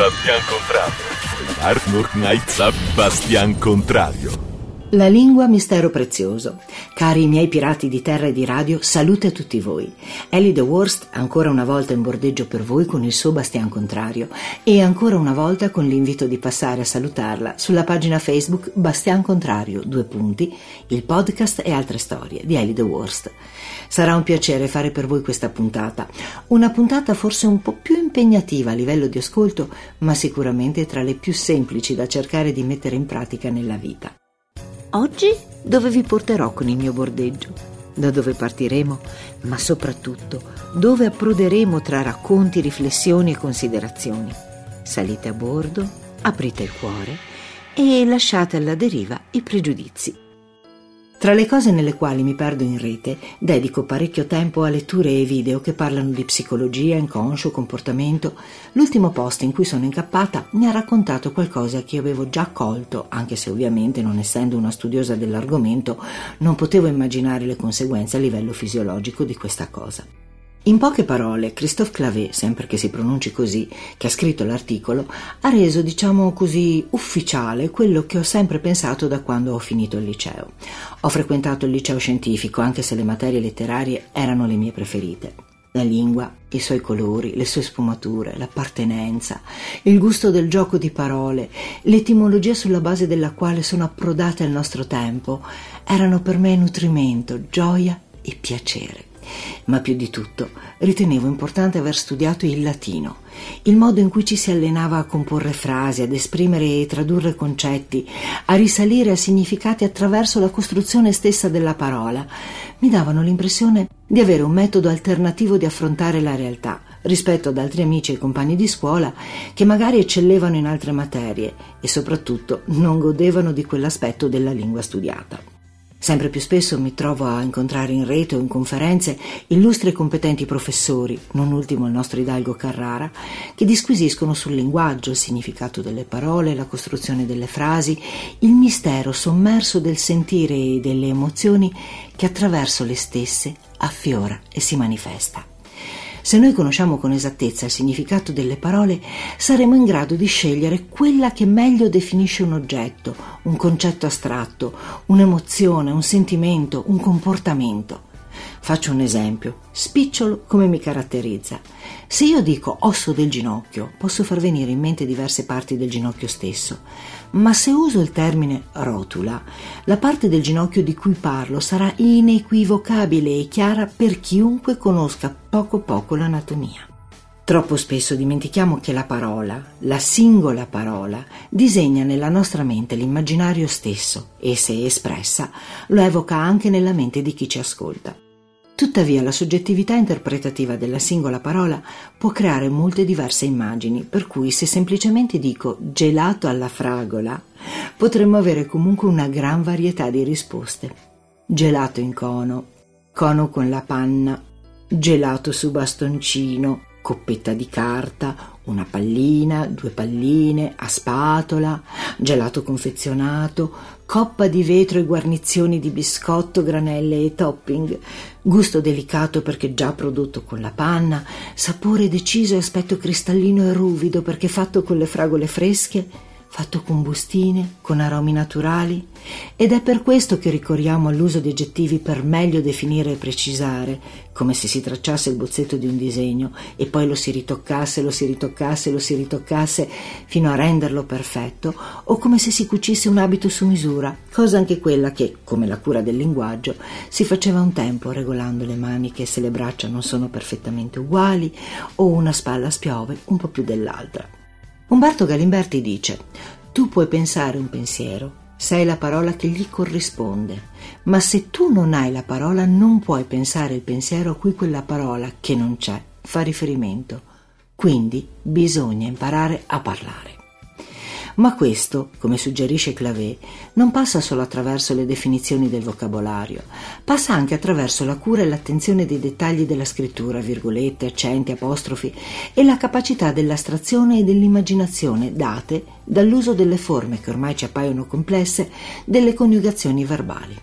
Bastian Contrario. Arnold Knight Bastian Contrario. La lingua mistero prezioso. Cari miei pirati di terra e di radio, salute a tutti voi. Ellie The Worst ancora una volta in bordeggio per voi con il suo Bastian Contrario e ancora una volta con l'invito di passare a salutarla sulla pagina Facebook Bastian Contrario, due punti, il podcast e altre storie di Ellie The Worst. Sarà un piacere fare per voi questa puntata, una puntata forse un po' più impegnativa a livello di ascolto, ma sicuramente tra le più semplici da cercare di mettere in pratica nella vita. Oggi dove vi porterò con il mio bordeggio? Da dove partiremo? Ma soprattutto dove approderemo tra racconti, riflessioni e considerazioni. Salite a bordo, aprite il cuore e lasciate alla deriva i pregiudizi. Tra le cose nelle quali mi perdo in rete, dedico parecchio tempo a letture e video che parlano di psicologia, inconscio, comportamento. L'ultimo post in cui sono incappata mi ha raccontato qualcosa che avevo già colto, anche se ovviamente non essendo una studiosa dell'argomento non potevo immaginare le conseguenze a livello fisiologico di questa cosa. In poche parole, Christophe Clavé, sempre che si pronunci così, che ha scritto l'articolo, ha reso, diciamo così, ufficiale quello che ho sempre pensato da quando ho finito il liceo. Ho frequentato il liceo scientifico, anche se le materie letterarie erano le mie preferite. La lingua, i suoi colori, le sue sfumature, l'appartenenza, il gusto del gioco di parole, l'etimologia sulla base della quale sono approdate al nostro tempo, erano per me nutrimento, gioia e piacere. Ma più di tutto ritenevo importante aver studiato il latino, il modo in cui ci si allenava a comporre frasi, ad esprimere e tradurre concetti, a risalire a significati attraverso la costruzione stessa della parola, mi davano l'impressione di avere un metodo alternativo di affrontare la realtà rispetto ad altri amici e compagni di scuola che magari eccellevano in altre materie e soprattutto non godevano di quell'aspetto della lingua studiata. Sempre più spesso mi trovo a incontrare in rete o in conferenze illustri e competenti professori, non ultimo il nostro Hidalgo Carrara, che disquisiscono sul linguaggio, il significato delle parole, la costruzione delle frasi, il mistero sommerso del sentire e delle emozioni che attraverso le stesse affiora e si manifesta. Se noi conosciamo con esattezza il significato delle parole, saremo in grado di scegliere quella che meglio definisce un oggetto, un concetto astratto, un'emozione, un sentimento, un comportamento. Faccio un esempio, spicciolo come mi caratterizza. Se io dico osso del ginocchio, posso far venire in mente diverse parti del ginocchio stesso, ma se uso il termine rotula, la parte del ginocchio di cui parlo sarà inequivocabile e chiara per chiunque conosca poco poco l'anatomia. Troppo spesso dimentichiamo che la parola, la singola parola, disegna nella nostra mente l'immaginario stesso e se espressa lo evoca anche nella mente di chi ci ascolta. Tuttavia la soggettività interpretativa della singola parola può creare molte diverse immagini, per cui se semplicemente dico gelato alla fragola, potremmo avere comunque una gran varietà di risposte. Gelato in cono, cono con la panna, gelato su bastoncino, coppetta di carta, una pallina, due palline, a spatola, gelato confezionato, coppa di vetro e guarnizioni di biscotto, granelle e topping, gusto delicato perché già prodotto con la panna, sapore deciso e aspetto cristallino e ruvido perché fatto con le fragole fresche, fatto con bustine, con aromi naturali, ed è per questo che ricorriamo all'uso di aggettivi per meglio definire e precisare, come se si tracciasse il bozzetto di un disegno e poi lo si ritoccasse, lo si ritoccasse, lo si ritoccasse fino a renderlo perfetto, o come se si cucisse un abito su misura, cosa anche quella che, come la cura del linguaggio, si faceva un tempo regolando le maniche se le braccia non sono perfettamente uguali o una spalla spiove un po' più dell'altra. Umberto Galimberti dice: Tu puoi pensare un pensiero, sei la parola che gli corrisponde, ma se tu non hai la parola non puoi pensare il pensiero a cui quella parola, che non c'è, fa riferimento. Quindi bisogna imparare a parlare. Ma questo, come suggerisce Clavé, non passa solo attraverso le definizioni del vocabolario, passa anche attraverso la cura e l'attenzione dei dettagli della scrittura, virgolette, accenti, apostrofi e la capacità dell'astrazione e dell'immaginazione date dall'uso delle forme che ormai ci appaiono complesse delle coniugazioni verbali.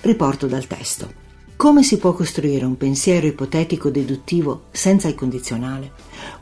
Riporto dal testo. Come si può costruire un pensiero ipotetico deduttivo senza il condizionale?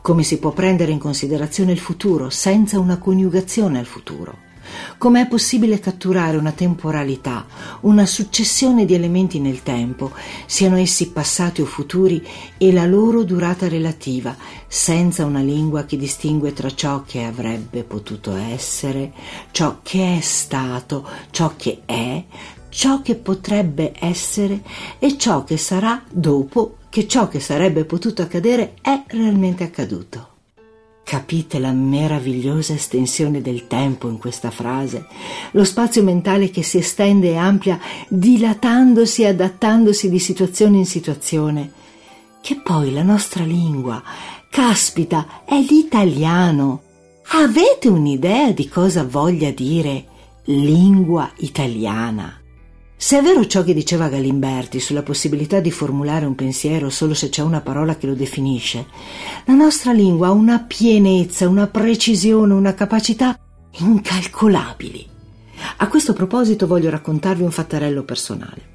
Come si può prendere in considerazione il futuro senza una coniugazione al futuro. Come è possibile catturare una temporalità, una successione di elementi nel tempo, siano essi passati o futuri, e la loro durata relativa, senza una lingua che distingue tra ciò che avrebbe potuto essere, ciò che è stato, ciò che è, ciò che potrebbe essere e ciò che sarà dopo che ciò che sarebbe potuto accadere è realmente accaduto. Capite la meravigliosa estensione del tempo in questa frase, lo spazio mentale che si estende e amplia, dilatandosi e adattandosi di situazione in situazione. Che poi la nostra lingua, caspita, è l'italiano. Avete un'idea di cosa voglia dire lingua italiana? Se è vero ciò che diceva Galimberti sulla possibilità di formulare un pensiero solo se c'è una parola che lo definisce, la nostra lingua ha una pienezza, una precisione, una capacità incalcolabili. A questo proposito voglio raccontarvi un fattarello personale.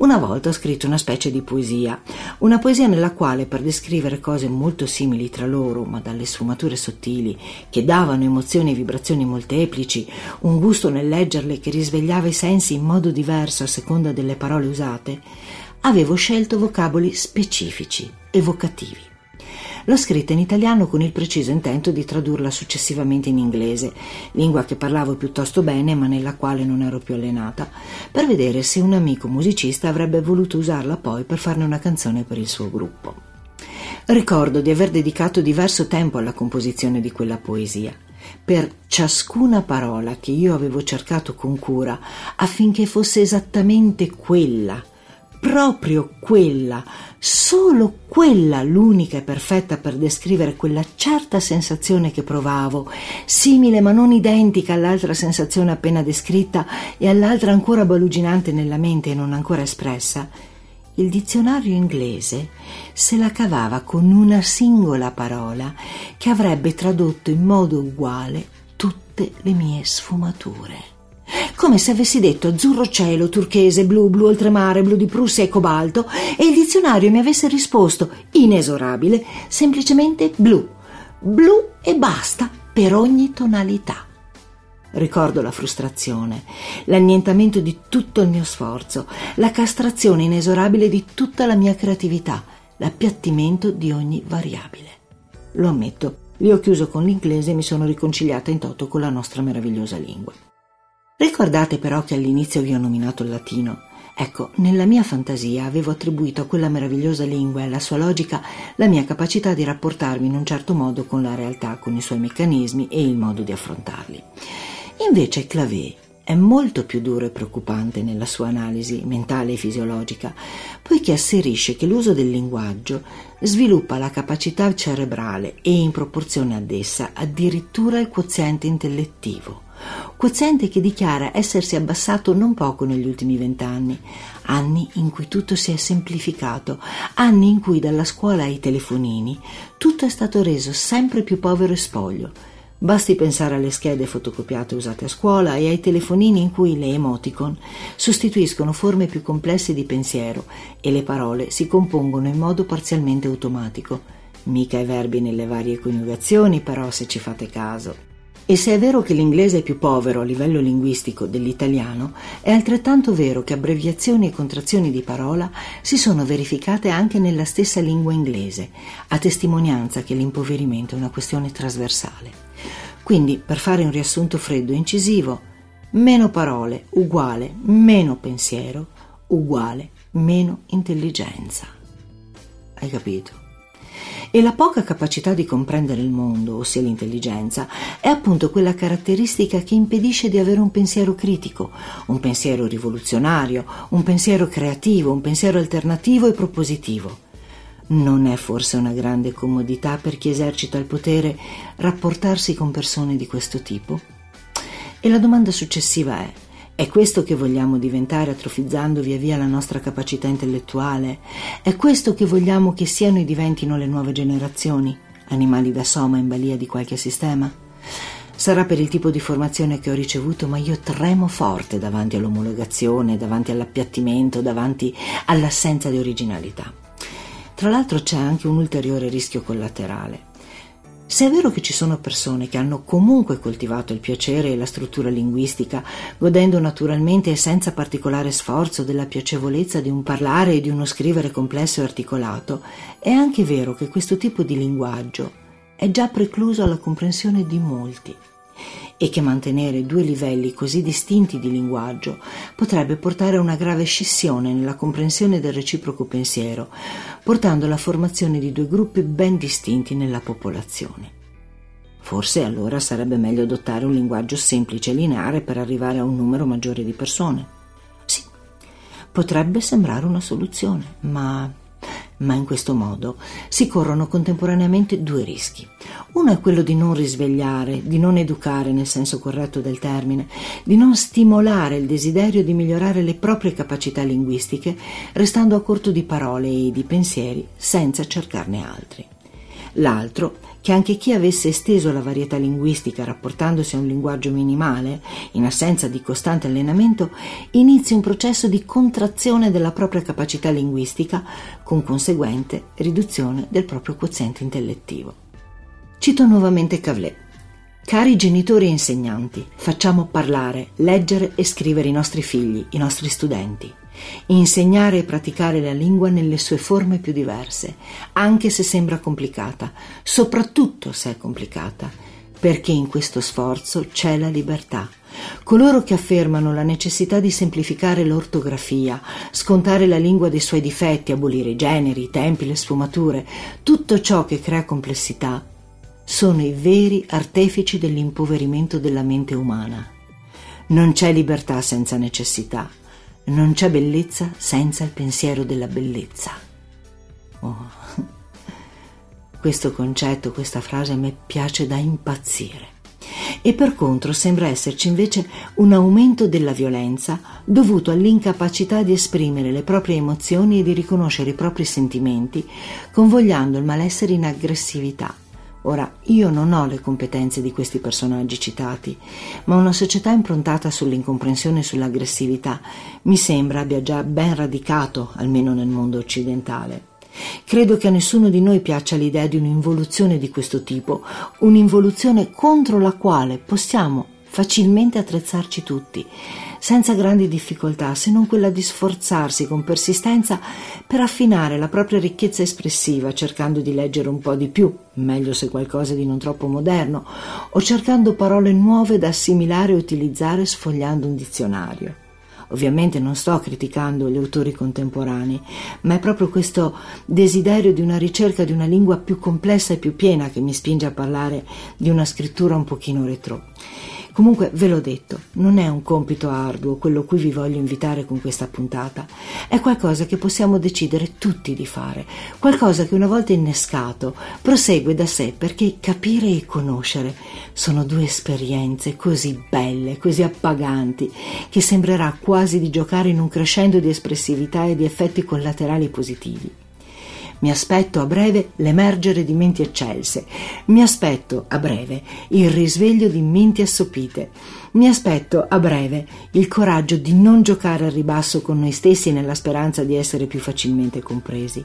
Una volta ho scritto una specie di poesia, una poesia nella quale per descrivere cose molto simili tra loro, ma dalle sfumature sottili, che davano emozioni e vibrazioni molteplici, un gusto nel leggerle che risvegliava i sensi in modo diverso a seconda delle parole usate, avevo scelto vocaboli specifici, evocativi. L'ho scritta in italiano con il preciso intento di tradurla successivamente in inglese, lingua che parlavo piuttosto bene ma nella quale non ero più allenata, per vedere se un amico musicista avrebbe voluto usarla poi per farne una canzone per il suo gruppo. Ricordo di aver dedicato diverso tempo alla composizione di quella poesia. Per ciascuna parola che io avevo cercato con cura affinché fosse esattamente quella proprio quella, solo quella l'unica e perfetta per descrivere quella certa sensazione che provavo, simile ma non identica all'altra sensazione appena descritta e all'altra ancora baluginante nella mente e non ancora espressa, il dizionario inglese se la cavava con una singola parola che avrebbe tradotto in modo uguale tutte le mie sfumature come se avessi detto azzurro cielo, turchese, blu, blu oltremare, blu di Prussia e cobalto, e il dizionario mi avesse risposto, inesorabile, semplicemente blu. Blu e basta per ogni tonalità. Ricordo la frustrazione, l'annientamento di tutto il mio sforzo, la castrazione inesorabile di tutta la mia creatività, l'appiattimento di ogni variabile. Lo ammetto, li ho chiuso con l'inglese e mi sono riconciliata in toto con la nostra meravigliosa lingua. Ricordate però che all'inizio vi ho nominato il latino. Ecco, nella mia fantasia avevo attribuito a quella meravigliosa lingua e alla sua logica la mia capacità di rapportarmi in un certo modo con la realtà, con i suoi meccanismi e il modo di affrontarli. Invece Clavé è molto più duro e preoccupante nella sua analisi mentale e fisiologica, poiché asserisce che l'uso del linguaggio sviluppa la capacità cerebrale e in proporzione ad essa addirittura il quoziente intellettivo quoziente che dichiara essersi abbassato non poco negli ultimi vent'anni, anni in cui tutto si è semplificato, anni in cui dalla scuola ai telefonini tutto è stato reso sempre più povero e spoglio. Basti pensare alle schede fotocopiate usate a scuola e ai telefonini in cui le emoticon sostituiscono forme più complesse di pensiero e le parole si compongono in modo parzialmente automatico. Mica i verbi nelle varie coniugazioni, però, se ci fate caso. E se è vero che l'inglese è più povero a livello linguistico dell'italiano, è altrettanto vero che abbreviazioni e contrazioni di parola si sono verificate anche nella stessa lingua inglese, a testimonianza che l'impoverimento è una questione trasversale. Quindi, per fare un riassunto freddo e incisivo, meno parole uguale meno pensiero uguale meno intelligenza. Hai capito? E la poca capacità di comprendere il mondo, ossia l'intelligenza, è appunto quella caratteristica che impedisce di avere un pensiero critico, un pensiero rivoluzionario, un pensiero creativo, un pensiero alternativo e propositivo. Non è forse una grande comodità per chi esercita il potere rapportarsi con persone di questo tipo? E la domanda successiva è è questo che vogliamo diventare atrofizzando via via la nostra capacità intellettuale? È questo che vogliamo che siano e diventino le nuove generazioni? Animali da soma in balia di qualche sistema? Sarà per il tipo di formazione che ho ricevuto, ma io tremo forte davanti all'omologazione, davanti all'appiattimento, davanti all'assenza di originalità. Tra l'altro c'è anche un ulteriore rischio collaterale. Se è vero che ci sono persone che hanno comunque coltivato il piacere e la struttura linguistica, godendo naturalmente e senza particolare sforzo della piacevolezza di un parlare e di uno scrivere complesso e articolato, è anche vero che questo tipo di linguaggio è già precluso alla comprensione di molti e che mantenere due livelli così distinti di linguaggio potrebbe portare a una grave scissione nella comprensione del reciproco pensiero, portando alla formazione di due gruppi ben distinti nella popolazione. Forse allora sarebbe meglio adottare un linguaggio semplice e lineare per arrivare a un numero maggiore di persone. Sì, potrebbe sembrare una soluzione, ma ma in questo modo si corrono contemporaneamente due rischi. Uno è quello di non risvegliare, di non educare nel senso corretto del termine, di non stimolare il desiderio di migliorare le proprie capacità linguistiche, restando a corto di parole e di pensieri senza cercarne altri. L'altro che anche chi avesse esteso la varietà linguistica rapportandosi a un linguaggio minimale, in assenza di costante allenamento, inizi un processo di contrazione della propria capacità linguistica con conseguente riduzione del proprio quoziente intellettivo. Cito nuovamente Cavlet. Cari genitori e insegnanti, facciamo parlare, leggere e scrivere i nostri figli, i nostri studenti. Insegnare e praticare la lingua nelle sue forme più diverse, anche se sembra complicata, soprattutto se è complicata, perché in questo sforzo c'è la libertà. Coloro che affermano la necessità di semplificare l'ortografia, scontare la lingua dei suoi difetti, abolire i generi, i tempi, le sfumature, tutto ciò che crea complessità, sono i veri artefici dell'impoverimento della mente umana. Non c'è libertà senza necessità non c'è bellezza senza il pensiero della bellezza. Oh. Questo concetto, questa frase a me piace da impazzire. E per contro sembra esserci invece un aumento della violenza dovuto all'incapacità di esprimere le proprie emozioni e di riconoscere i propri sentimenti, convogliando il malessere in aggressività Ora, io non ho le competenze di questi personaggi citati, ma una società improntata sull'incomprensione e sull'aggressività mi sembra abbia già ben radicato, almeno nel mondo occidentale. Credo che a nessuno di noi piaccia l'idea di un'involuzione di questo tipo, un'involuzione contro la quale possiamo facilmente attrezzarci tutti, senza grandi difficoltà, se non quella di sforzarsi con persistenza per affinare la propria ricchezza espressiva, cercando di leggere un po' di più, meglio se qualcosa di non troppo moderno, o cercando parole nuove da assimilare e utilizzare sfogliando un dizionario. Ovviamente non sto criticando gli autori contemporanei, ma è proprio questo desiderio di una ricerca di una lingua più complessa e più piena che mi spinge a parlare di una scrittura un pochino retro. Comunque ve l'ho detto, non è un compito arduo quello cui vi voglio invitare con questa puntata, è qualcosa che possiamo decidere tutti di fare, qualcosa che una volta innescato prosegue da sé perché capire e conoscere sono due esperienze così belle, così appaganti, che sembrerà quasi di giocare in un crescendo di espressività e di effetti collaterali positivi. Mi aspetto a breve l'emergere di menti eccelse. Mi aspetto a breve il risveglio di menti assopite. Mi aspetto a breve il coraggio di non giocare al ribasso con noi stessi nella speranza di essere più facilmente compresi.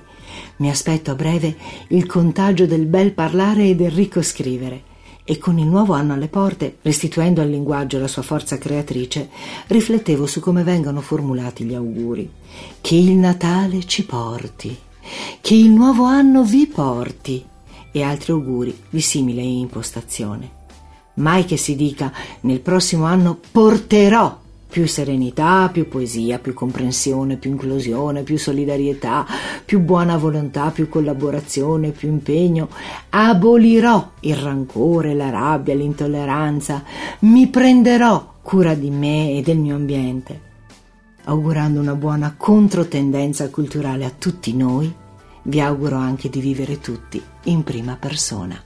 Mi aspetto a breve il contagio del bel parlare e del ricco scrivere e con il nuovo anno alle porte, restituendo al linguaggio la sua forza creatrice, riflettevo su come vengono formulati gli auguri. Che il Natale ci porti che il nuovo anno vi porti e altri auguri di simile impostazione. Mai che si dica nel prossimo anno porterò più serenità, più poesia, più comprensione, più inclusione, più solidarietà, più buona volontà, più collaborazione, più impegno. Abolirò il rancore, la rabbia, l'intolleranza. Mi prenderò cura di me e del mio ambiente augurando una buona controtendenza culturale a tutti noi, vi auguro anche di vivere tutti in prima persona.